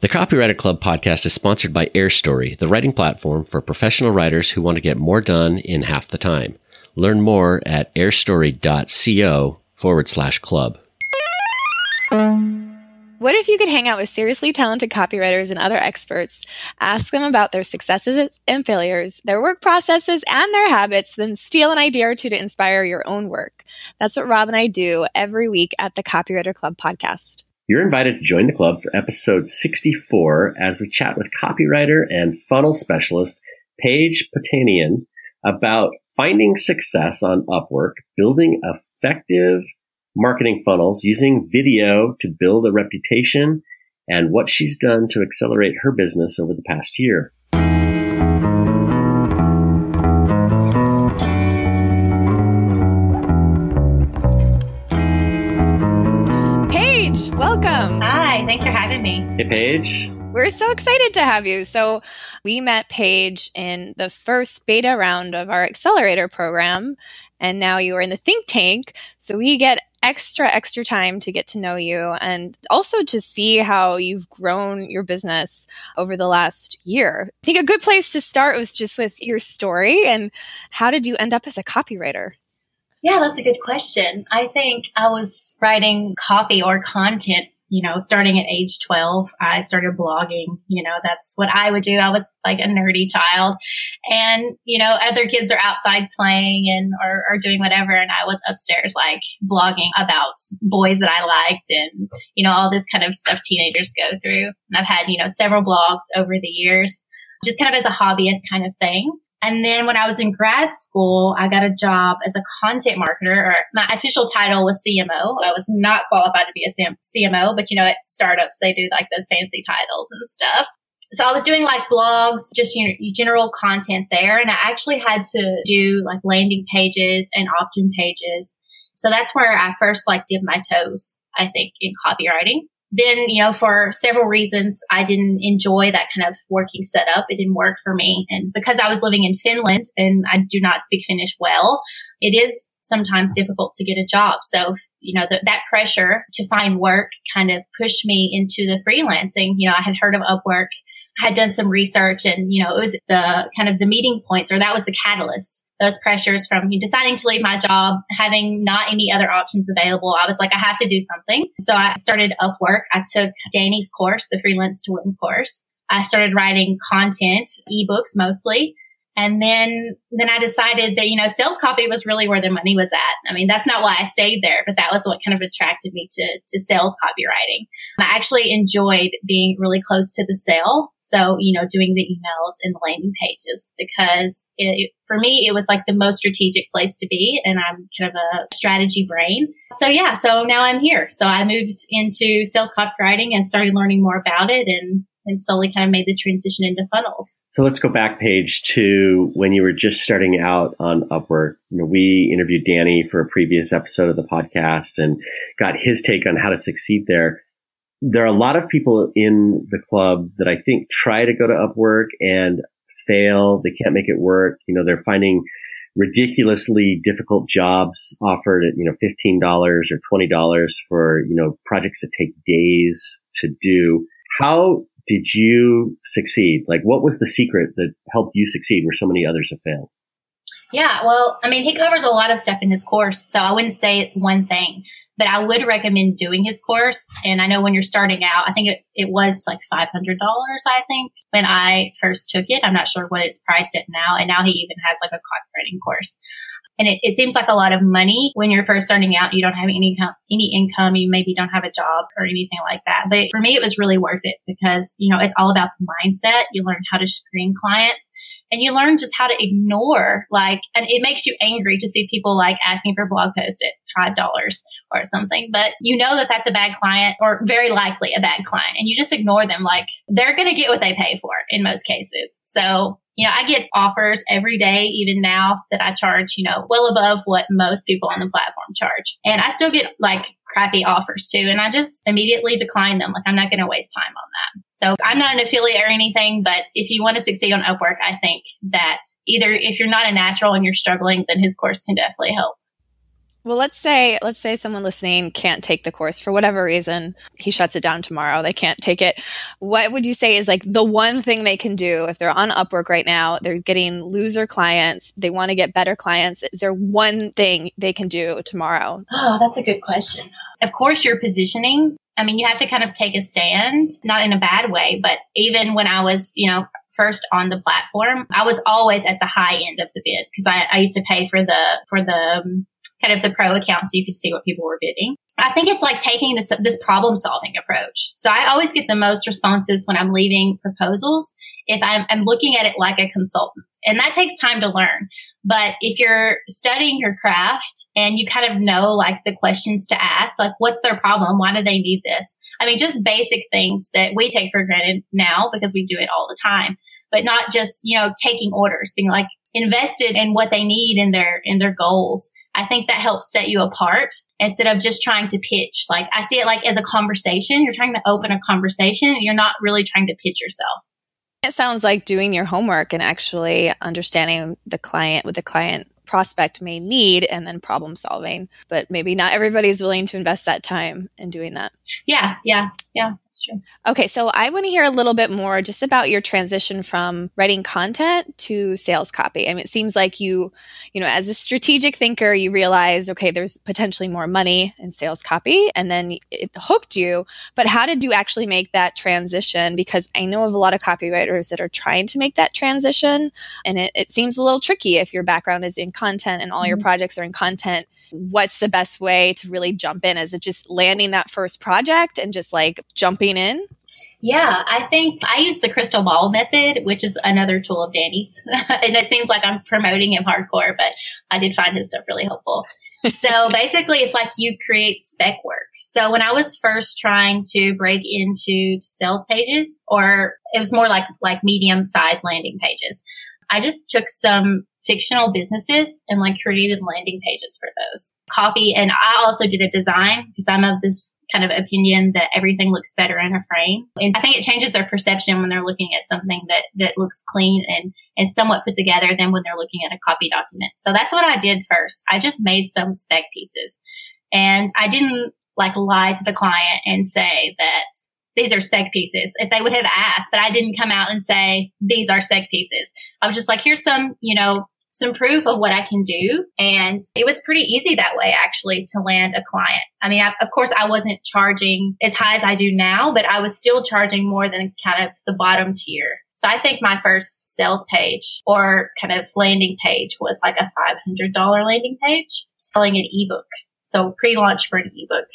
The Copywriter Club podcast is sponsored by AirStory, the writing platform for professional writers who want to get more done in half the time. Learn more at airstory.co forward slash club. What if you could hang out with seriously talented copywriters and other experts, ask them about their successes and failures, their work processes, and their habits, then steal an idea or two to inspire your own work? That's what Rob and I do every week at the Copywriter Club podcast. You're invited to join the club for episode 64 as we chat with copywriter and funnel specialist Paige Poutiainen about finding success on Upwork, building effective marketing funnels using video to build a reputation, and what she's done to accelerate her business over the past year. Welcome. Hi, thanks for having me. Hey, Paige. We're so excited to have you. So, we met Paige in the first beta round of our accelerator program, and now you are in the think tank. So, we get extra, extra time to get to know you and also to see how you've grown your business over the last year. I think a good place to start was just with your story and how did you end up as a copywriter? Yeah, that's a good question. I think I was writing copy or content, you know, starting at age 12. I started blogging, you know, that's what I would do. I was like a nerdy child. And, you know, other kids are outside playing and or, or doing whatever. And I was upstairs like blogging about boys that I liked and, you know, all this kind of stuff teenagers go through. And I've had, you know, several blogs over the years, just kind of as a hobbyist kind of thing. And then when I was in grad school, I got a job as a content marketer, or my official title was CMO. I was not qualified to be a CMO, but you know, at startups, they do like those fancy titles and stuff. So I was doing like blogs, just you know, general content there. And I actually had to do like landing pages and opt-in pages. So that's where I first like dipped my toes, I think, in copywriting then, you know, for several reasons, I didn't enjoy that kind of working setup. It didn't work for me. And because I was living in Finland and I do not speak Finnish well, it is sometimes difficult to get a job. So, you know, the, that pressure to find work kind of pushed me into the freelancing. You know, I had heard of Upwork, had done some research and, you know, it was the kind of the meeting points or that was the catalyst those pressures from deciding to leave my job, having not any other options available. I was like, I have to do something. So I started Upwork. I took Danny's course, the freelance to win course. I started writing content, ebooks mostly. And then, then I decided that, you know, sales copy was really where the money was at. I mean, that's not why I stayed there, but that was what kind of attracted me to, to sales copywriting. I actually enjoyed being really close to the sale. So, you know, doing the emails and the landing pages because it, for me, it was like the most strategic place to be. And I'm kind of a strategy brain. So yeah, so now I'm here. So I moved into sales copywriting and started learning more about it and and slowly kind of made the transition into funnels. So let's go back Paige to when you were just starting out on Upwork. You know, we interviewed Danny for a previous episode of the podcast and got his take on how to succeed there. There are a lot of people in the club that I think try to go to Upwork and fail. They can't make it work. You know, they're finding ridiculously difficult jobs offered at, you know, $15 or $20 for, you know, projects that take days to do. How did you succeed? Like, what was the secret that helped you succeed where so many others have failed? Yeah, well, I mean, he covers a lot of stuff in his course, so I wouldn't say it's one thing, but I would recommend doing his course. And I know when you're starting out, I think it's it was like five hundred dollars. I think when I first took it, I'm not sure what it's priced at now, and now he even has like a copywriting course. And it, it seems like a lot of money when you're first starting out. You don't have any any income. You maybe don't have a job or anything like that. But for me, it was really worth it because you know it's all about the mindset. You learn how to screen clients, and you learn just how to ignore like. And it makes you angry to see people like asking for blog posts at five dollars or something. But you know that that's a bad client or very likely a bad client, and you just ignore them. Like they're going to get what they pay for in most cases. So you know, I get offers every day, even now that I charge, you know, well above what most people on the platform charge. And I still get like crappy offers too. And I just immediately decline them. Like I'm not going to waste time on that. So I'm not an affiliate or anything, but if you want to succeed on Upwork, I think that either if you're not a natural and you're struggling, then his course can definitely help. Well, let's say let's say someone listening can't take the course for whatever reason. He shuts it down tomorrow. They can't take it. What would you say is like the one thing they can do if they're on Upwork right now, they're getting loser clients, they want to get better clients. Is there one thing they can do tomorrow? Oh, that's a good question. Of course, your positioning. I mean, you have to kind of take a stand, not in a bad way, but even when I was, you know, first on the platform, I was always at the high end of the bid because I, I used to pay for the for the um, kind of the pro account so you could see what people were bidding. I think it's like taking this this problem solving approach. So I always get the most responses when I'm leaving proposals if I'm, I'm looking at it like a consultant, and that takes time to learn. But if you're studying your craft and you kind of know like the questions to ask, like what's their problem, why do they need this? I mean, just basic things that we take for granted now because we do it all the time, but not just you know taking orders, being like invested in what they need in their in their goals. I think that helps set you apart instead of just trying to pitch. Like I see it like as a conversation. You're trying to open a conversation. You're not really trying to pitch yourself. It sounds like doing your homework and actually understanding the client, with the client prospect may need and then problem solving. But maybe not everybody is willing to invest that time in doing that. Yeah, yeah, yeah, that's true. Okay, so I want to hear a little bit more just about your transition from writing content to sales copy. I mean, it seems like you, you know, as a strategic thinker, you realized, okay, there's potentially more money in sales copy, and then it hooked you. But how did you actually make that transition? Because I know of a lot of copywriters that are trying to make that transition, and it, it seems a little tricky if your background is in content and all your mm-hmm. projects are in content, what's the best way to really jump in? Is it just landing that first project and just like jumping in? Yeah, I think I use the crystal ball method, which is another tool of Danny's. and it seems like I'm promoting him hardcore, but I did find his stuff really helpful. so basically, it's like you create spec work. So when I was first trying to break into sales pages, or it was more like like medium sized landing pages, I just took some fictional businesses and like created landing pages for those copy. And I also did a design because I'm of this kind of opinion that everything looks better in a frame. And I think it changes their perception when they're looking at something that, that looks clean and, and somewhat put together than when they're looking at a copy document. So that's what I did first. I just made some spec pieces and I didn't like lie to the client and say that these are spec pieces if they would have asked, but I didn't come out and say, these are spec pieces. I was just like, here's some, you know, some proof of what I can do. And it was pretty easy that way, actually, to land a client. I mean, I, of course, I wasn't charging as high as I do now, but I was still charging more than kind of the bottom tier. So I think my first sales page or kind of landing page was like a $500 landing page selling an ebook. So pre launch for an ebook.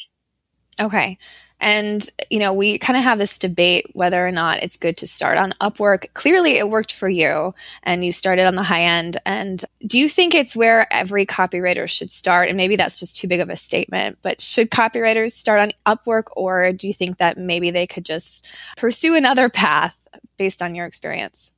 Okay. And, you know, we kind of have this debate whether or not it's good to start on Upwork. Clearly, it worked for you and you started on the high end. And do you think it's where every copywriter should start? And maybe that's just too big of a statement, but should copywriters start on Upwork or do you think that maybe they could just pursue another path based on your experience?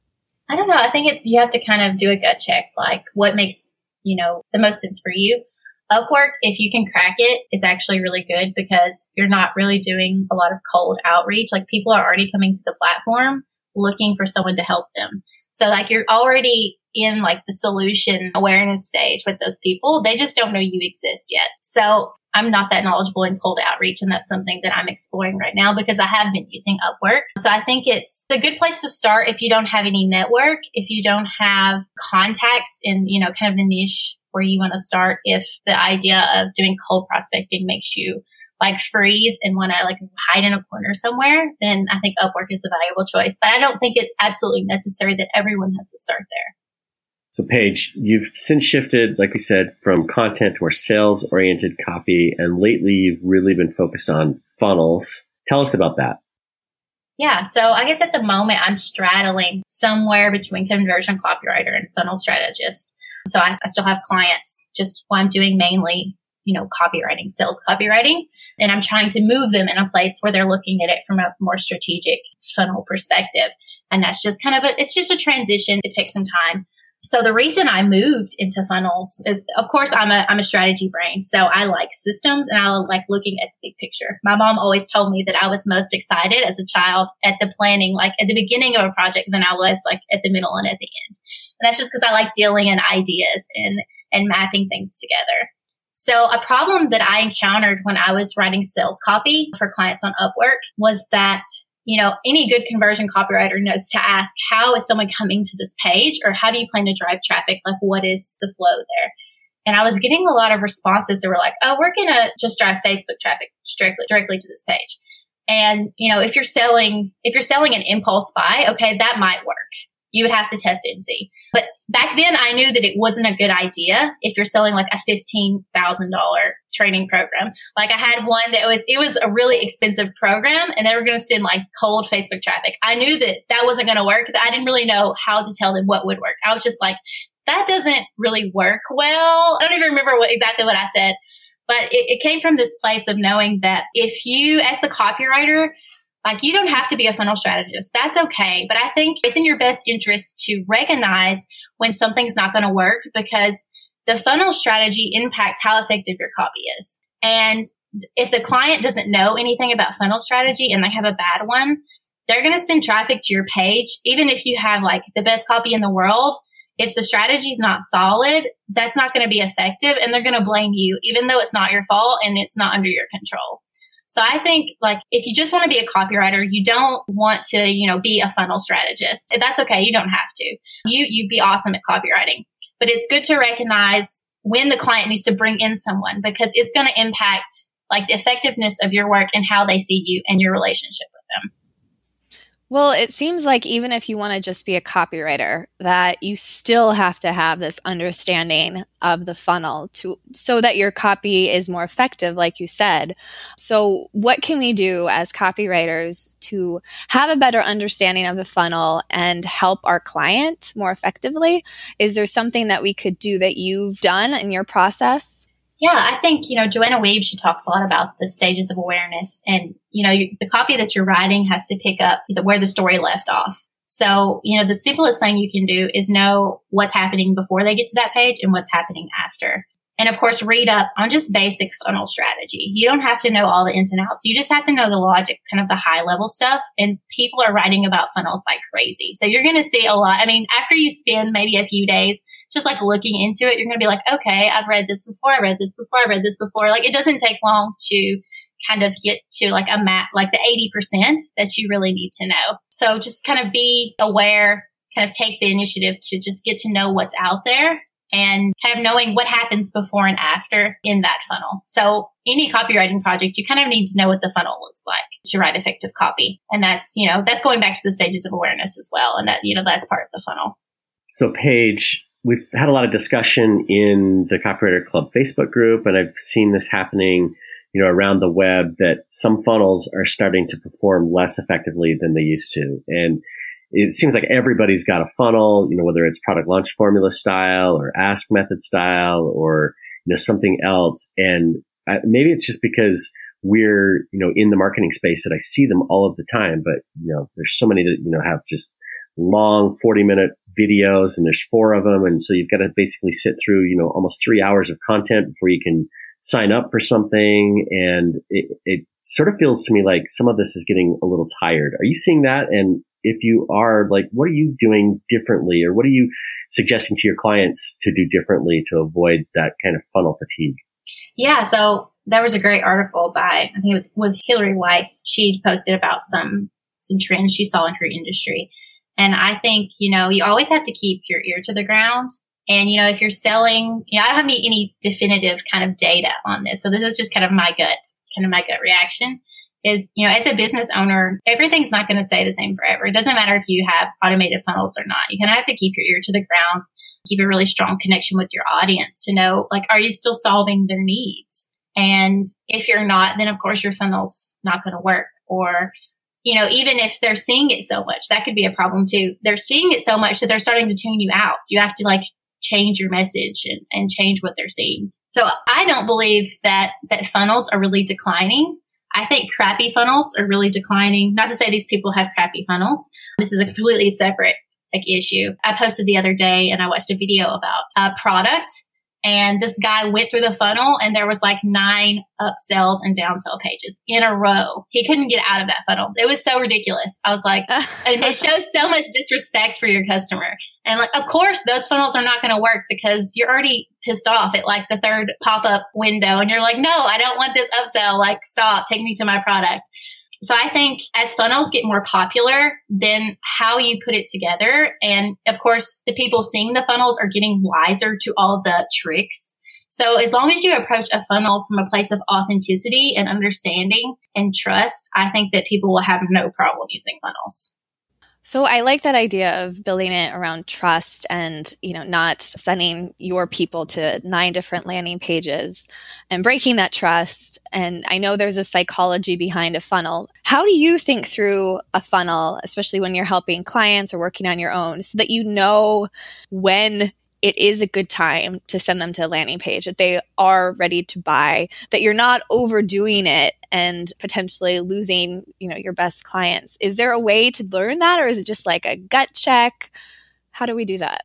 I don't know. I think it, you have to kind of do a gut check, like what makes, you know, the most sense for you. Upwork, if you can crack it, is actually really good because you're not really doing a lot of cold outreach. Like people are already coming to the platform looking for someone to help them. So like you're already in like the solution awareness stage with those people. They just don't know you exist yet. So I'm not that knowledgeable in cold outreach, and that's something that I'm exploring right now because I have been using Upwork. So I think it's a good place to start if you don't have any network, if you don't have contacts in, you know, kind of the niche where you want to start if the idea of doing cold prospecting makes you like freeze and want to like hide in a corner somewhere, then I think Upwork is a valuable choice. But I don't think it's absolutely necessary that everyone has to start there. So, Paige, you've since shifted, like we said, from content to more sales oriented copy. And lately, you've really been focused on funnels. Tell us about that. Yeah. So, I guess at the moment, I'm straddling somewhere between conversion copywriter and funnel strategist. So I, I still have clients just what I'm doing mainly, you know, copywriting, sales copywriting. And I'm trying to move them in a place where they're looking at it from a more strategic funnel perspective. And that's just kind of a, it's just a transition. It takes some time. So the reason I moved into funnels is, of course, I'm a I'm a strategy brain, so I like systems and I like looking at the big picture. My mom always told me that I was most excited as a child at the planning, like at the beginning of a project, than I was like at the middle and at the end. And that's just because I like dealing in ideas and and mapping things together. So a problem that I encountered when I was writing sales copy for clients on Upwork was that you know, any good conversion copywriter knows to ask, how is someone coming to this page or how do you plan to drive traffic? Like, what is the flow there? And I was getting a lot of responses that were like, oh, we're going to just drive Facebook traffic directly, directly to this page. And, you know, if you're selling, if you're selling an impulse buy, okay, that might work you would have to test and see. But back then, I knew that it wasn't a good idea if you're selling like a fifteen thousand dollar training program. Like I had one that was it was a really expensive program, and they were going to send like cold Facebook traffic. I knew that that wasn't going to work. I didn't really know how to tell them what would work. I was just like, that doesn't really work well. I don't even remember what exactly what I said. But it, it came from this place of knowing that if you, as the copywriter, like you don't have to be a funnel strategist. That's okay. But I think it's in your best interest to recognize when something's not going to work because the funnel strategy impacts how effective your copy is. And if the client doesn't know anything about funnel strategy and they have a bad one, they're going to send traffic to your page, even if you have like the best copy in the world. If the strategy is not solid, that's not going to be effective and they're going to blame you, even though it's not your fault and it's not under your control. So I think like if you just want to be a copywriter, you don't want to, you know, be a funnel strategist. That's okay. You don't have to. You you'd be awesome at copywriting. But it's good to recognize when the client needs to bring in someone because it's going to impact like the effectiveness of your work and how they see you and your relationship with them. Well, it seems like even if you want to just be a copywriter, that you still have to have this understanding of the funnel to so that your copy is more effective like you said. So, what can we do as copywriters to have a better understanding of the funnel and help our client more effectively? Is there something that we could do that you've done in your process? Yeah, I think, you know, Joanna Wiebe, she talks a lot about the stages of awareness and, you know, you, the copy that you're writing has to pick up the, where the story left off. So, you know, the simplest thing you can do is know what's happening before they get to that page and what's happening after. And of course, read up on just basic funnel strategy. You don't have to know all the ins and outs. You just have to know the logic, kind of the high level stuff. And people are writing about funnels like crazy. So you're going to see a lot. I mean, after you spend maybe a few days just like looking into it, you're going to be like, okay, I've read this before. I read this before. I read this before. Like it doesn't take long to kind of get to like a map, like the 80% that you really need to know. So just kind of be aware, kind of take the initiative to just get to know what's out there and kind of knowing what happens before and after in that funnel. So any copywriting project, you kind of need to know what the funnel looks like to write effective copy. And that's, you know, that's going back to the stages of awareness as well. And that, you know, that's part of the funnel. So Paige, we've had a lot of discussion in the Copywriter Club Facebook group, and I've seen this happening, you know, around the web that some funnels are starting to perform less effectively than they used to. And it seems like everybody's got a funnel, you know, whether it's product launch formula style or ask method style or, you know, something else. And I, maybe it's just because we're, you know, in the marketing space that I see them all of the time, but, you know, there's so many that, you know, have just long 40 minute videos and there's four of them. And so you've got to basically sit through, you know, almost three hours of content before you can sign up for something. And it, it sort of feels to me like some of this is getting a little tired. Are you seeing that? And if you are, like, what are you doing differently or what are you suggesting to your clients to do differently to avoid that kind of funnel fatigue? Yeah. So there was a great article by, I think it was, was Hillary Weiss. She posted about some, some trends she saw in her industry. And I think, you know, you always have to keep your ear to the ground. And, you know, if you're selling, you know, I don't have any, any definitive kind of data on this. So this is just kind of my gut, kind of my gut reaction is, you know, as a business owner, everything's not going to stay the same forever. It doesn't matter if you have automated funnels or not. You kind of have to keep your ear to the ground, keep a really strong connection with your audience to know, like, are you still solving their needs? And if you're not, then of course your funnel's not going to work. Or, you know, even if they're seeing it so much, that could be a problem too. They're seeing it so much that they're starting to tune you out. So you have to like change your message and, and change what they're seeing. So I don't believe that that funnels are really declining. I think crappy funnels are really declining. Not to say these people have crappy funnels. This is a completely separate like issue. I posted the other day and I watched a video about a product and this guy went through the funnel and there was like nine upsells and downsell pages in a row. He couldn't get out of that funnel. It was so ridiculous. I was like, and it shows so much disrespect for your customer. And like, of course, those funnels are not going to work because you're already pissed off at like the third pop up window and you're like, no, I don't want this upsell. Like, stop, take me to my product. So I think as funnels get more popular, then how you put it together. And of course, the people seeing the funnels are getting wiser to all the tricks. So as long as you approach a funnel from a place of authenticity and understanding and trust, I think that people will have no problem using funnels. So I like that idea of building it around trust and, you know, not sending your people to nine different landing pages and breaking that trust. And I know there's a psychology behind a funnel. How do you think through a funnel, especially when you're helping clients or working on your own, so that you know when it is a good time to send them to a landing page that they are ready to buy that you're not overdoing it and potentially losing you know your best clients. Is there a way to learn that or is it just like a gut check? How do we do that?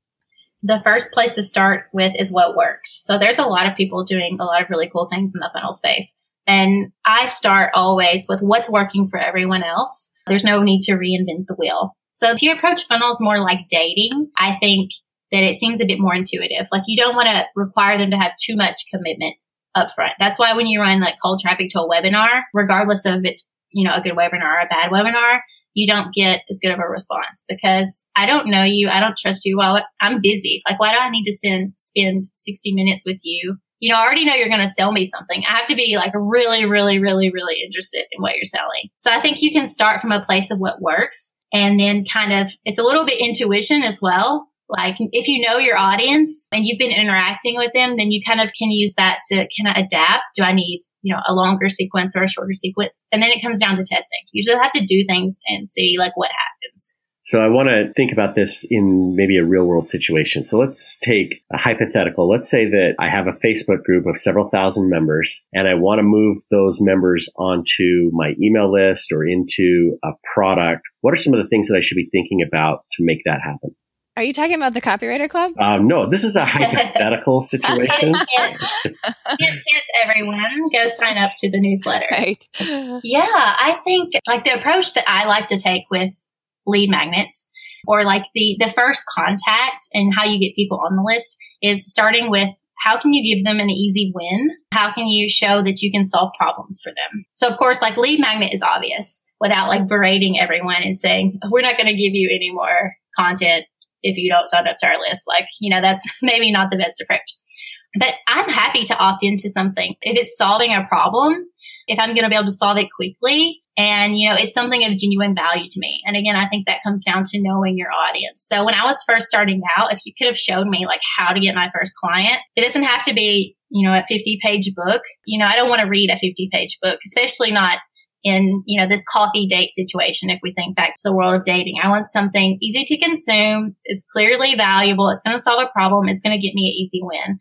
The first place to start with is what works. So there's a lot of people doing a lot of really cool things in the funnel space. And I start always with what's working for everyone else. There's no need to reinvent the wheel. So if you approach funnels more like dating, I think that it seems a bit more intuitive. Like you don't want to require them to have too much commitment up front. That's why when you run like cold traffic to a webinar, regardless of it's, you know, a good webinar or a bad webinar, you don't get as good of a response because I don't know you. I don't trust you. Well, I'm busy. Like, why do I need to send, spend 60 minutes with you? You know, I already know you're going to sell me something. I have to be like really, really, really, really interested in what you're selling. So I think you can start from a place of what works and then kind of, it's a little bit intuition as well like if you know your audience and you've been interacting with them, then you kind of can use that to kind of adapt. Do I need, you know, a longer sequence or a shorter sequence? And then it comes down to testing. You just have to do things and see like what happens. So I want to think about this in maybe a real world situation. So let's take a hypothetical. Let's say that I have a Facebook group of several thousand members and I want to move those members onto my email list or into a product. What are some of the things that I should be thinking about to make that happen? Are you talking about the Copywriter Club? Um, no, this is a hypothetical situation. hint, hint, everyone, go sign up to the newsletter. Right. Yeah, I think like the approach that I like to take with lead magnets or like the the first contact and how you get people on the list is starting with how can you give them an easy win? How can you show that you can solve problems for them? So of course, like lead magnet is obvious without like berating everyone and saying, we're not going to give you any more content if you don't sign up to our list. Like, you know, that's maybe not the best approach. But I'm happy to opt into something. If it's solving a problem, if I'm going to be able to solve it quickly, and, you know, it's something of genuine value to me. And again, I think that comes down to knowing your audience. So when I was first starting out, if you could have showed me like how to get my first client, it doesn't have to be, you know, a 50 page book. You know, I don't want to read a 50 page book, especially not in, you know, this coffee date situation, if we think back to the world of dating. I want something easy to consume. It's clearly valuable. It's going to solve a problem. It's going to get me an easy win.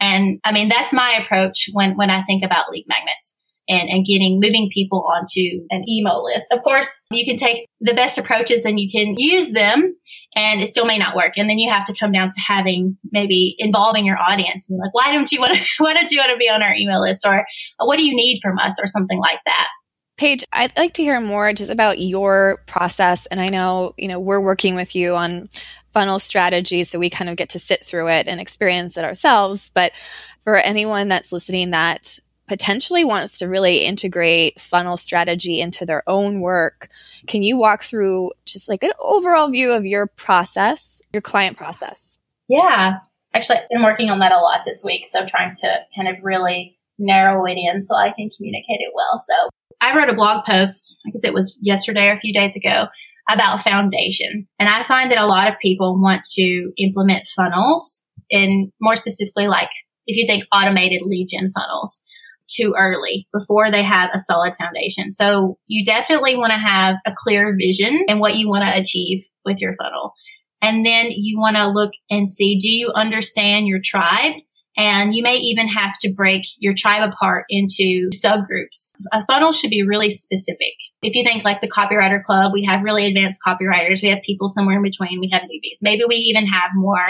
And I mean, that's my approach when, when I think about lead magnets. And, and getting moving people onto an email list. Of course, you can take the best approaches and you can use them and it still may not work. And then you have to come down to having maybe involving your audience and like, why don't you want to, why don't you want to be on our email list or what do you need from us or something like that? Paige, I'd like to hear more just about your process. And I know, you know, we're working with you on funnel strategy, so we kind of get to sit through it and experience it ourselves. But for anyone that's listening that potentially wants to really integrate funnel strategy into their own work, can you walk through just like an overall view of your process, your client process? Yeah. Actually, I've been working on that a lot this week. So trying to kind of really narrow it in so I can communicate it well. So I wrote a blog post, I guess it was yesterday or a few days ago, about foundation. And I find that a lot of people want to implement funnels and more specifically, like if you think automated lead gen funnels too early before they have a solid foundation. So you definitely want to have a clear vision and what you want to achieve with your funnel. And then you want to look and see, do you understand your tribe? And you may even have to break your tribe apart into subgroups. A funnel should be really specific. If you think like the copywriter club, we have really advanced copywriters. We have people somewhere in between. We have newbies. Maybe we even have more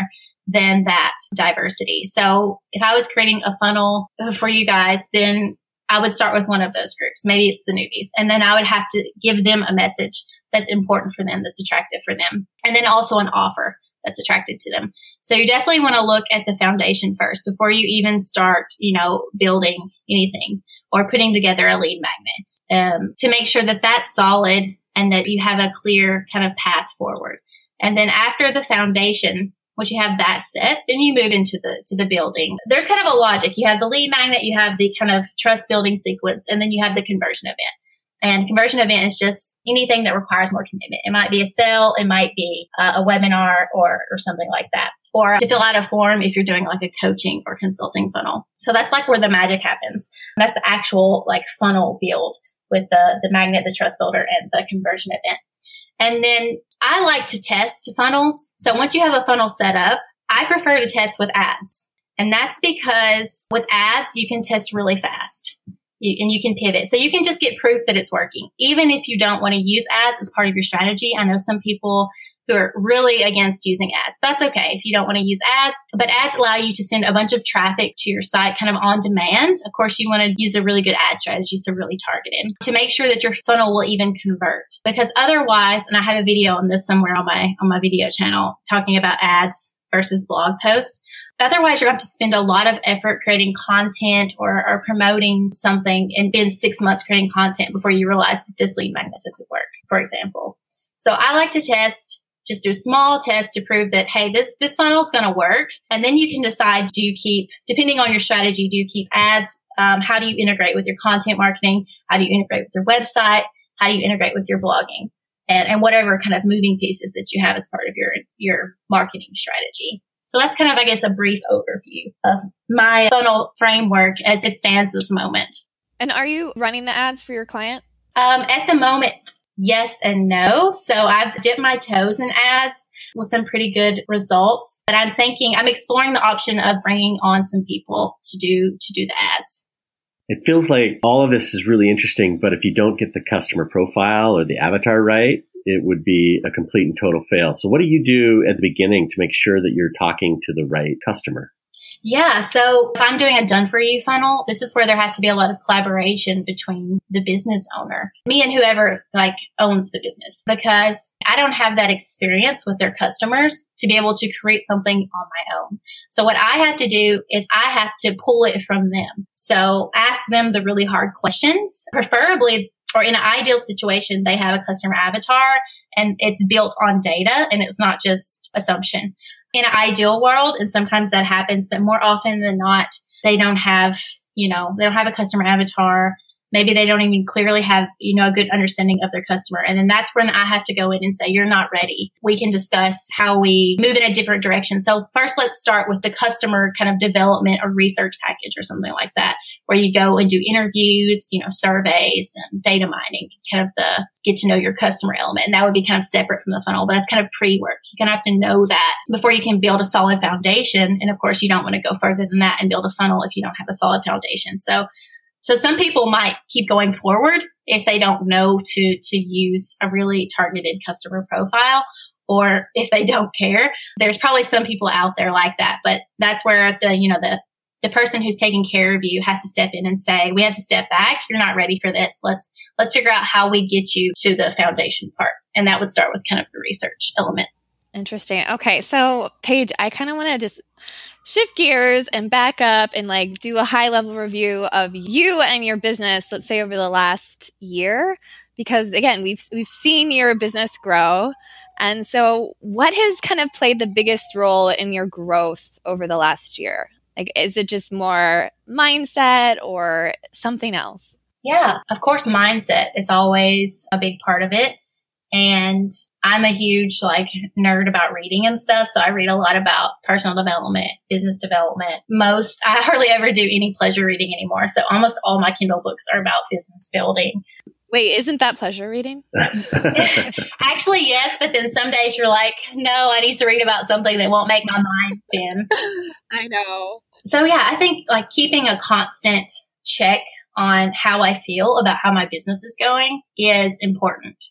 than that diversity. So if I was creating a funnel for you guys, then I would start with one of those groups. Maybe it's the newbies. And then I would have to give them a message that's important for them, that's attractive for them. And then also an offer that's attracted to them. So you definitely want to look at the foundation first before you even start, you know, building anything or putting together a lead magnet um, to make sure that that's solid and that you have a clear kind of path forward. And then after the foundation, once you have that set, then you move into the to the building. There's kind of a logic. You have the lead magnet, you have the kind of trust building sequence, and then you have the conversion event. And conversion event is just anything that requires more commitment. It might be a sale, it might be uh, a webinar or, or something like that. Or to fill out a form if you're doing like a coaching or consulting funnel. So that's like where the magic happens. That's the actual like funnel build with the, the magnet, the trust builder and the conversion event. And then I like to test funnels. So once you have a funnel set up, I prefer to test with ads. And that's because with ads, you can test really fast you, and you can pivot. So you can just get proof that it's working, even if you don't want to use ads as part of your strategy. I know some people who are really against using ads. That's okay if you don't want to use ads, but ads allow you to send a bunch of traffic to your site kind of on demand. Of course, you want to use a really good ad strategy, so really targeted to make sure that your funnel will even convert. Because otherwise, and I have a video on this somewhere on my on my video channel talking about ads versus blog posts. Otherwise, you're going to have to spend a lot of effort creating content or, or promoting something and spend six months creating content before you realize that this lead magnet doesn't work, for example. So I like to test, just do a small test to prove that, hey, this, this funnel is going to work. And then you can decide, do you keep, depending on your strategy, do you keep ads? Um, how do you integrate with your content marketing? How do you integrate with your website? How do you integrate with your blogging? And, and whatever kind of moving pieces that you have as part of your, your marketing strategy. So that's kind of, I guess, a brief overview of my funnel framework as it stands this moment. And are you running the ads for your client? Um, at the moment, yes and no. So I've dipped my toes in ads with some pretty good results. But I'm thinking, I'm exploring the option of bringing on some people to do to do the ads. It feels like all of this is really interesting, but if you don't get the customer profile or the avatar right, it would be a complete and total fail. So what do you do at the beginning to make sure that you're talking to the right customer? Yeah. So if I'm doing a done for you funnel, this is where there has to be a lot of collaboration between the business owner, me and whoever like owns the business, because I don't have that experience with their customers to be able to create something on my own. So what I have to do is I have to pull it from them. So ask them the really hard questions, preferably or in an ideal situation, they have a customer avatar and it's built on data and it's not just assumption. In an ideal world, and sometimes that happens, but more often than not, they don't have, you know, they don't have a customer avatar maybe they don't even clearly have you know a good understanding of their customer. And then that's when i have to go in and say you're not ready. We can discuss how we move in a different direction. So first let's start with the customer kind of development or research package or something like that where you go and do interviews you know surveys and data mining kind of the get to know your customer element. And that would be kind of separate from the funnel but that's kind of pre-work. You kind of have to know that before you can build a solid foundation. And of course you don't want to go further than that and build a funnel if you don't have a solid foundation. So so some people might keep going forward if they don't know to to use a really targeted customer profile or if they don't care. There's probably some people out there like that, but that's where the, you know, the the person who's taking care of you has to step in and say, "We have to step back. You're not ready for this. Let's let's figure out how we get you to the foundation part." And that would start with kind of the research element. Interesting. Okay, so Paige, I kind of want to just shift gears and back up and like do a high level review of you and your business let's say over the last year because again we've we've seen your business grow. And so what has kind of played the biggest role in your growth over the last year? Like is it just more mindset or something else? Yeah of course mindset is always a big part of it and I'm a huge like nerd about reading and stuff. So I read a lot about personal development, business development. Most, I hardly ever do any pleasure reading anymore. So almost all my Kindle books are about business building. Wait, isn't that pleasure reading? Actually, yes, but then some days you're like, no, I need to read about something that won't make my mind spin. I know. So, yeah, I think like keeping a constant check on how I feel about how my business is going is important.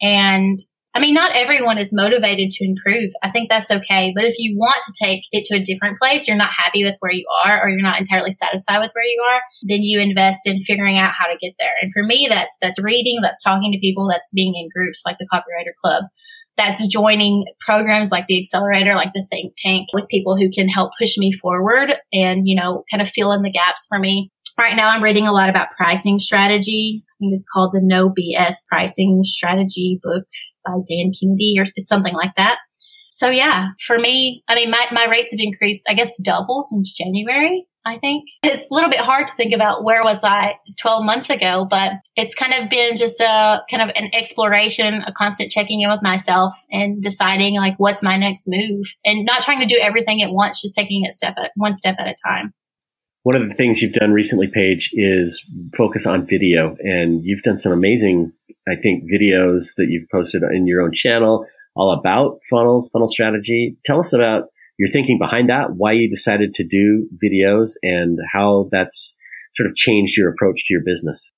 And I mean, not everyone is motivated to improve. I think that's okay. But if you want to take it to a different place, you're not happy with where you are, or you're not entirely satisfied with where you are, then you invest in figuring out how to get there. And for me, that's, that's reading, that's talking to people, that's being in groups like the Copywriter Club. That's joining programs like the accelerator, like the think tank with people who can help push me forward and, you know, kind of fill in the gaps for me right now I'm reading a lot about pricing strategy. I think it's called the No BS Pricing Strategy book by Dan Kennedy or it's something like that. So yeah, for me, I mean, my, my rates have increased, I guess, double since January. I think it's a little bit hard to think about where was I 12 months ago, but it's kind of been just a kind of an exploration, a constant checking in with myself and deciding like what's my next move and not trying to do everything at once, just taking it step at one step at a time. One of the things you've done recently, Paige, is focus on video. And you've done some amazing, I think, videos that you've posted in your own channel all about funnels, funnel strategy. Tell us about your thinking behind that, why you decided to do videos, and how that's sort of changed your approach to your business.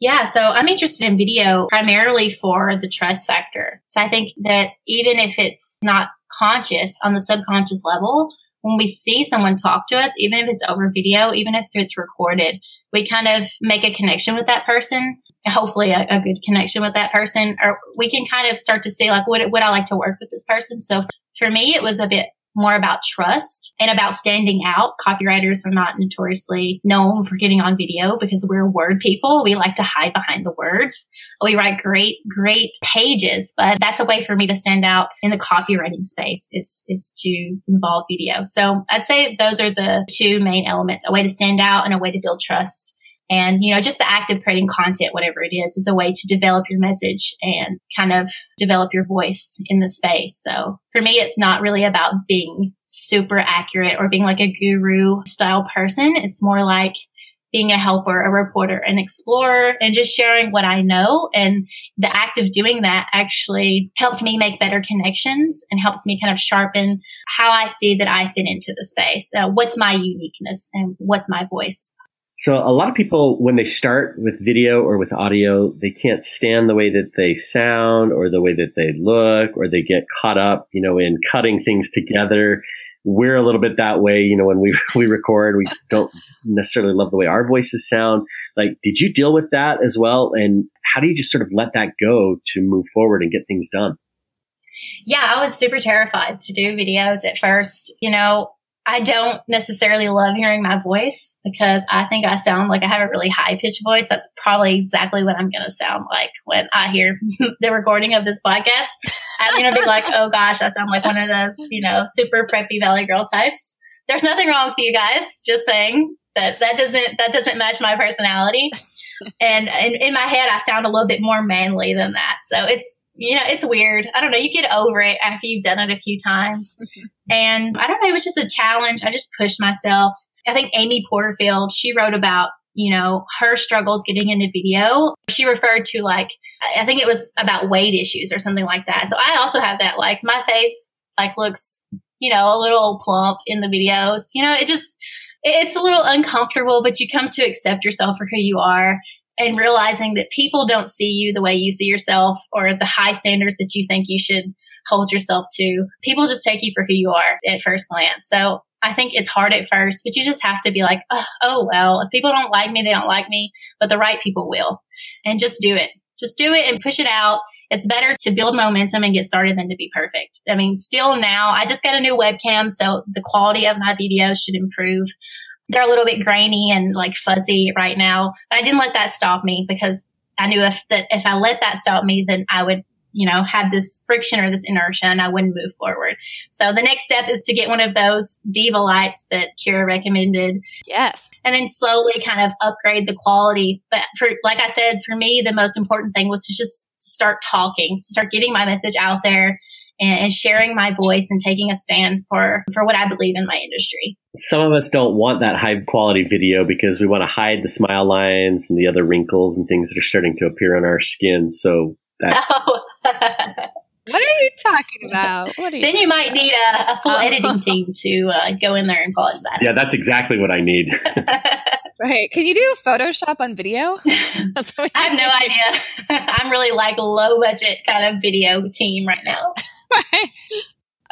Yeah, so I'm interested in video primarily for the trust factor. So I think that even if it's not conscious on the subconscious level, when we see someone talk to us, even if it's over video, even if it's recorded, we kind of make a connection with that person, hopefully a, a, good connection with that person, or we can kind of start to see like, would, would I like to work with this person? So for me, it was a bit more about trust and about standing out. Copywriters are not notoriously known for getting on video because we're word people. We like to hide behind the words. We write great, great pages, but that's a way for me to stand out in the copywriting space is, is to involve video. So I'd say those are the two main elements, a way to stand out and a way to build trust. And, you know, just the act of creating content, whatever it is, is a way to develop your message and kind of develop your voice in the space. So for me, it's not really about being super accurate or being like a guru style person. It's more like being a helper, a reporter, an explorer, and just sharing what I know. And the act of doing that actually helps me make better connections and helps me kind of sharpen how I see that I fit into the space. Uh, what's my uniqueness and what's my voice? So a lot of people, when they start with video or with audio, they can't stand the way that they sound or the way that they look, or they get caught up, you know, in cutting things together. We're a little bit that way, you know, when we, we record, we don't necessarily love the way our voices sound. Like, did you deal with that as well? And how do you just sort of let that go to move forward and get things done? Yeah, I was super terrified to do videos at first. You know, I don't necessarily love hearing my voice because I think I sound like I have a really high pitched voice. That's probably exactly what I'm going to sound like when I hear the recording of this podcast. I'm going to be like, oh gosh, I sound like one of those, you know, super preppy Valley girl types. There's nothing wrong with you guys. Just saying that that doesn't, that doesn't match my personality. And in, in my head, I sound a little bit more manly than that. So it's, you know, it's weird. I don't know. You get over it after you've done it a few times. and I don't know. It was just a challenge. I just pushed myself. I think Amy Porterfield, she wrote about, you know, her struggles getting into video. She referred to like, I think it was about weight issues or something like that. So I also have that. Like my face like looks, you know, a little plump in the videos. You know, it just, it's a little uncomfortable, but you come to accept yourself for who you are and realizing that people don't see you the way you see yourself or the high standards that you think you should hold yourself to. People just take you for who you are at first glance. So I think it's hard at first, but you just have to be like, oh, oh, well, if people don't like me, they don't like me, but the right people will. And just do it. Just do it and push it out. It's better to build momentum and get started than to be perfect. I mean, still now, I just got a new webcam, so the quality of my videos should improve they're a little bit grainy and like fuzzy right now. But I didn't let that stop me because I knew if that if I let that stop me, then I would you know have this friction or this inertia and I wouldn't move forward. So the next step is to get one of those diva lights that Kira recommended. Yes. And then slowly kind of upgrade the quality. But for like I said, for me the most important thing was to just start talking, to start getting my message out there and, and sharing my voice and taking a stand for, for what I believe in my industry. Some of us don't want that high quality video because we want to hide the smile lines and the other wrinkles and things that are starting to appear on our skin. So that. Oh. What are you talking about? What then you might need a, a full oh. editing team to uh, go in there and polish that. Yeah, that's exactly what I need. right. Can you do Photoshop on video? I have no idea. I'm really like low budget kind of video team right now. right.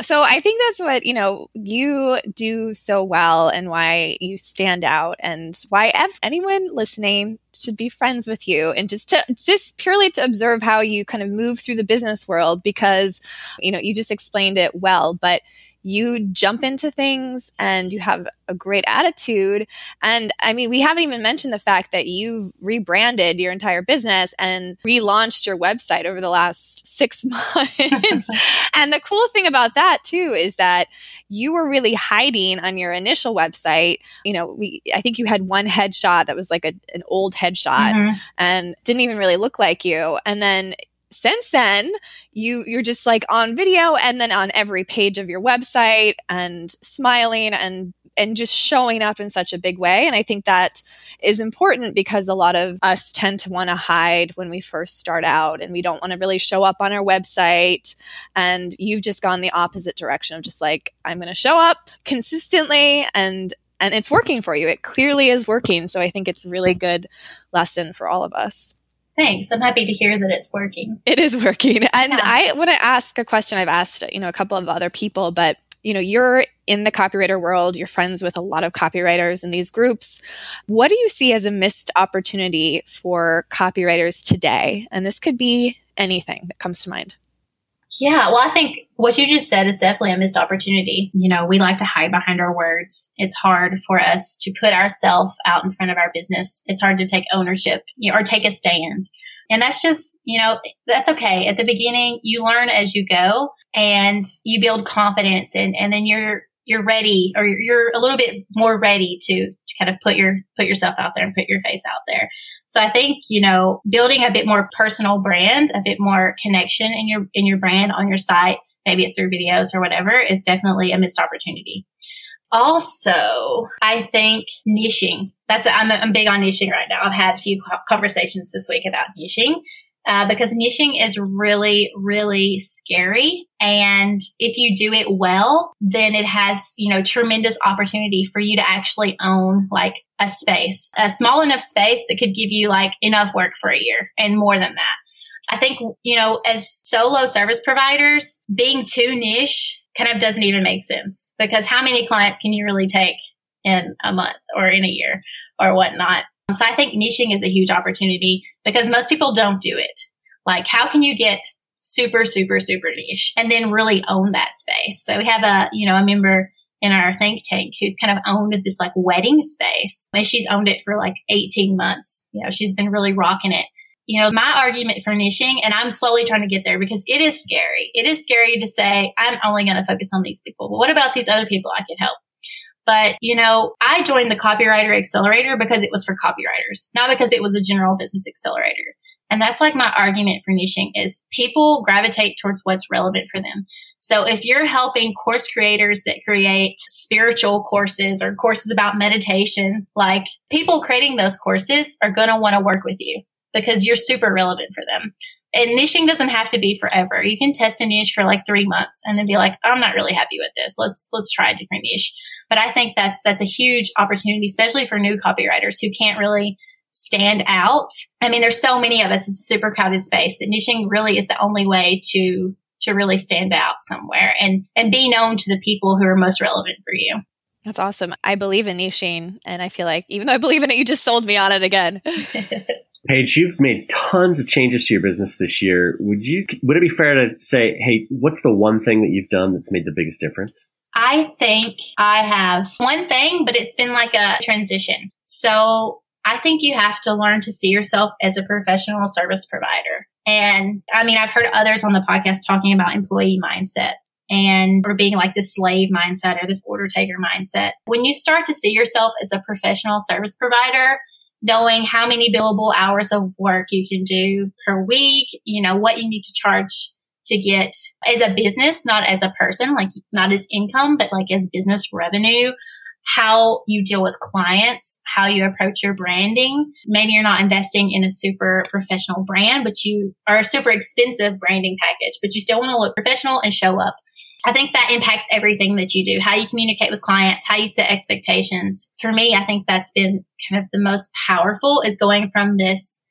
So I think that's what, you know, you do so well and why you stand out and why if anyone listening should be friends with you and just to just purely to observe how you kind of move through the business world because, you know, you just explained it well, but you jump into things and you have a great attitude. And I mean, we haven't even mentioned the fact that you've rebranded your entire business and relaunched your website over the last six months. and the cool thing about that too is that you were really hiding on your initial website. You know, we I think you had one headshot that was like a, an old headshot mm-hmm. and didn't even really look like you. And then since then you you're just like on video and then on every page of your website and smiling and and just showing up in such a big way. And i think that is important because a lot of us tend to want to hide when we first start out and we don't want to really show up on our website. And you've just gone the opposite direction of just like i'm going to show up consistently and and it's working for you. It clearly is working. So i think it's a really good lesson for all of us Thanks. I'm happy to hear that it's working. It is working. And yeah. I want to ask a question I've asked, you know, a couple of other people, but you know, you're in the copywriter world, you're friends with a lot of copywriters in these groups. What do you see as a missed opportunity for copywriters today? And this could be anything that comes to mind. Yeah, well, I think what you just said is definitely a missed opportunity. You know, we like to hide behind our words. It's hard for us to put ourselves out in front of our business. It's hard to take ownership or take a stand. And that's just, you know, that's okay. At the beginning, you learn as you go and you build confidence and, and then you're, you're ready or you're a little bit more ready to, to kind of put your put yourself out there and put your face out there. So I think, you know, building a bit more personal brand, a bit more connection in your in your brand on your site, maybe it's through videos or whatever, is definitely a missed opportunity. Also, I think niching. That's I'm, I'm big on niching right now. I've had a few conversations this week about niching uh, because niching is really, really scary. And if you do it well, then it has, you know, tremendous opportunity for you to actually own like a space, a small enough space that could give you like enough work for a year and more than that. I think, you know, as solo service providers, being too niche kind of doesn't even make sense because how many clients can you really take in a month or in a year or whatnot? Um, so I think niching is a huge opportunity because most people don't do it. Like, how can you get super, super, super niche and then really own that space? So we have a, you know, a member in our think tank who's kind of owned this like wedding space and she's owned it for like 18 months. You know, she's been really rocking it. You know, my argument for niching, and I'm slowly trying to get there because it is scary. It is scary to say, I'm only going to focus on these people. But what about these other people I can help? But, you know, I joined the Copywriter Accelerator because it was for copywriters, not because it was a general business accelerator. And that's like my argument for niching is people gravitate towards what's relevant for them. So if you're helping course creators that create spiritual courses or courses about meditation, like people creating those courses are going to want to work with you because you're super relevant for them. And niching doesn't have to be forever. You can test a niche for like three months and then be like, I'm not really happy with this. Let's let's try a different niche. But I think that's that's a huge opportunity, especially for new copywriters who can't really stand out. I mean, there's so many of us. It's a super crowded space that niching really is the only way to to really stand out somewhere and and be known to the people who are most relevant for you. That's awesome. I believe in niching, and I feel like even though I believe in it, you just sold me on it again. Paige, you've made tons of changes to your business this year. Would you would it be fair to say, hey, what's the one thing that you've done that's made the biggest difference? I think I have one thing, but it's been like a transition. So I think you have to learn to see yourself as a professional service provider. And I mean, I've heard others on the podcast talking about employee mindset and or being like this slave mindset or this order taker mindset. When you start to see yourself as a professional service provider, knowing how many billable hours of work you can do per week, you know, what you need to charge to get as a business, not as a person, like not as income, but like as business revenue, how you deal with clients, how you approach your branding. Maybe you're not investing in a super professional brand, but you are a super expensive branding package, but you still want to look professional and show up. I think that impacts everything that you do, how you communicate with clients, how you set expectations. For me, I think that's been kind of the most powerful is going from this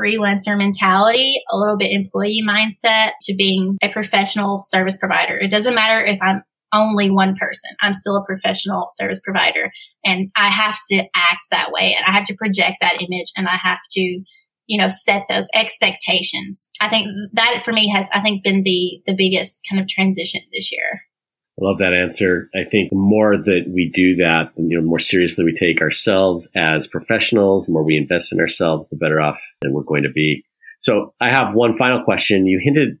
freelancer mentality, a little bit employee mindset to being a professional service provider. It doesn't matter if I'm only one person. I'm still a professional service provider and I have to act that way and I have to project that image and I have to, you know, set those expectations. I think that for me has, I think been the, the biggest kind of transition this year. I love that answer. I think the more that we do that, you know, the more seriously we take ourselves as professionals, the more we invest in ourselves, the better off that we're going to be. So I have one final question. You hinted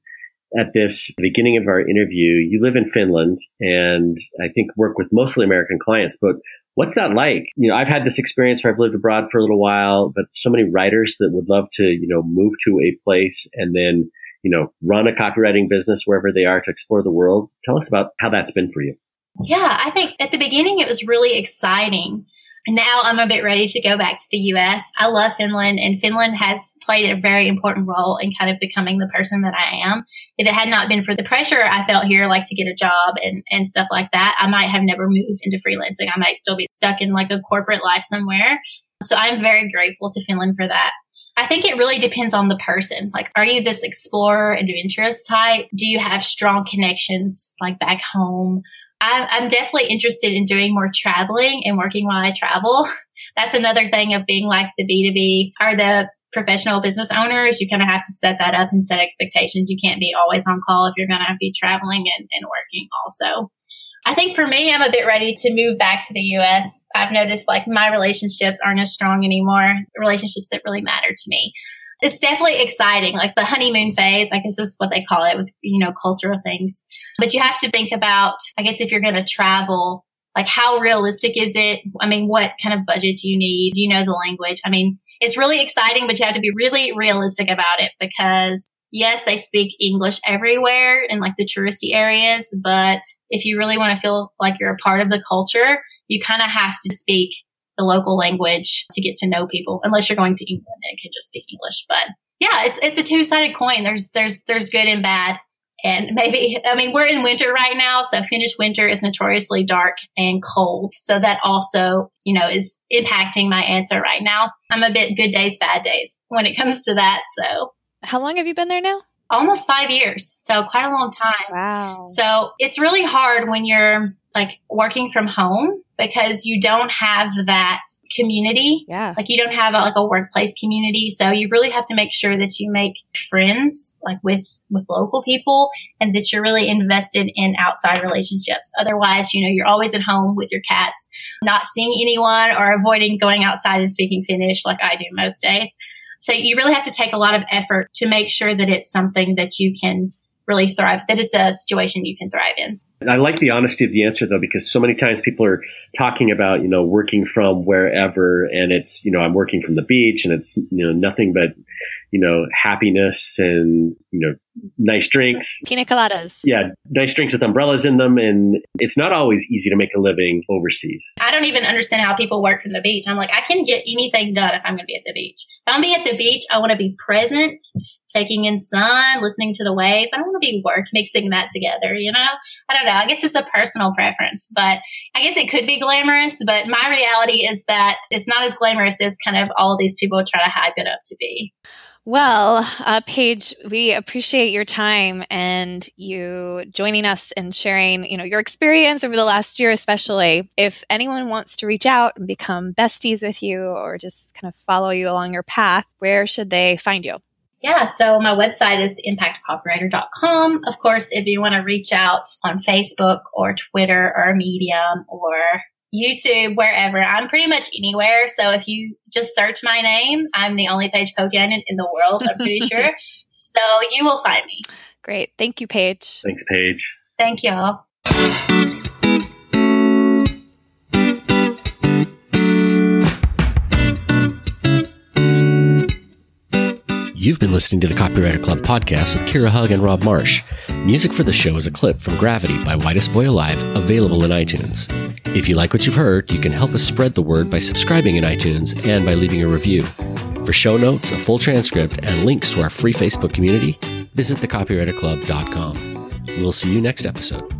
at this beginning of our interview. You live in Finland and I think work with mostly American clients, but what's that like? You know, I've had this experience where I've lived abroad for a little while, but so many writers that would love to, you know, move to a place and then, you know, run a copywriting business wherever they are to explore the world. Tell us about how that's been for you. Yeah, I think at the beginning it was really exciting now I'm a bit ready to go back to the US. I love Finland and Finland has played a very important role in kind of becoming the person that I am. If it had not been for the pressure I felt here, like to get a job and, and stuff like that, I might have never moved into freelancing. I might still be stuck in like a corporate life somewhere. So I'm very grateful to Finland for that. I think it really depends on the person. Like, are you this explorer, adventurous type? Do you have strong connections like back home? I'm definitely interested in doing more traveling and working while I travel. That's another thing of being like the B2B or the professional business owners. You kind of have to set that up and set expectations. You can't be always on call if you're going to be traveling and, and working also. I think for me, I'm a bit ready to move back to the US. I've noticed like my relationships aren't as strong anymore, relationships that really matter to me it's definitely exciting, like the honeymoon phase. I guess is what they call it with, you know, cultural things. But you have to think about, I guess, if you're going to travel, like how realistic is it? I mean, what kind of budget do you need? Do you know the language? I mean, it's really exciting, but you have to be really realistic about it because yes, they speak English everywhere in like the touristy areas, but if you really want to feel like you're a part of the culture, you kind of have to speak the local language to get to know people, unless you're going to England and can just speak English. But yeah, it's it's a two sided coin. There's there's there's good and bad. And maybe, I mean, we're in winter right now. So Finnish winter is notoriously dark and cold. So that also, you know, is impacting my answer right now. I'm a bit good days, bad days when it comes to that. So how long have you been there now? Almost five years. So quite a long time. Wow. So it's really hard when you're like working from home because you don't have that community. Yeah. Like you don't have a, like a workplace community. So you really have to make sure that you make friends like with, with local people and that you're really invested in outside relationships. Otherwise, you know, you're always at home with your cats, not seeing anyone or avoiding going outside and speaking Finnish like I do most days. So you really have to take a lot of effort to make sure that it's something that you can really thrive, that it's a situation you can thrive in. I like the honesty of the answer though, because so many times people are talking about, you know, working from wherever and it's, you know, I'm working from the beach and it's, you know, nothing but, you know, happiness and, you know, nice drinks. Pina coladas. Yeah. Nice drinks with umbrellas in them. And it's not always easy to make a living overseas. I don't even understand how people work from the beach. I'm like, I can get anything done if I'm going to be at the beach. If I'm going to be at the beach, I want to be present taking in sun, listening to the waves. I don't want to be work mixing that together, you know? I don't know. I guess it's a personal preference, but I guess it could be glamorous, but my reality is that it's not as glamorous as kind of all these people try to hype it up to be. Well, uh, Paige, we appreciate your time and you joining us and sharing, you know, your experience over the last year, especially. If anyone wants to reach out and become besties with you or just kind of follow you along your path, where should they find you? Yeah, so my website is impactcopywriter.com. Of course, if you want to reach out on Facebook or Twitter or Medium or YouTube, wherever, I'm pretty much anywhere. So if you just search my name, I'm the only Paige Poutiainen in the world, I'm pretty sure. So you will find me. Great. Thank you, Paige. Thanks, Paige. Thank y'all. You've been listening to the Copywriter Club podcast with Kira Hug and Rob Marsh. Music for the show is a clip from Gravity by Whitest Boy Alive, available in iTunes. If you like what you've heard, you can help us spread the word by subscribing in iTunes and by leaving a review. For show notes, a full transcript, and links to our free Facebook community, visit thecopywriterclub.com. We'll see you next episode.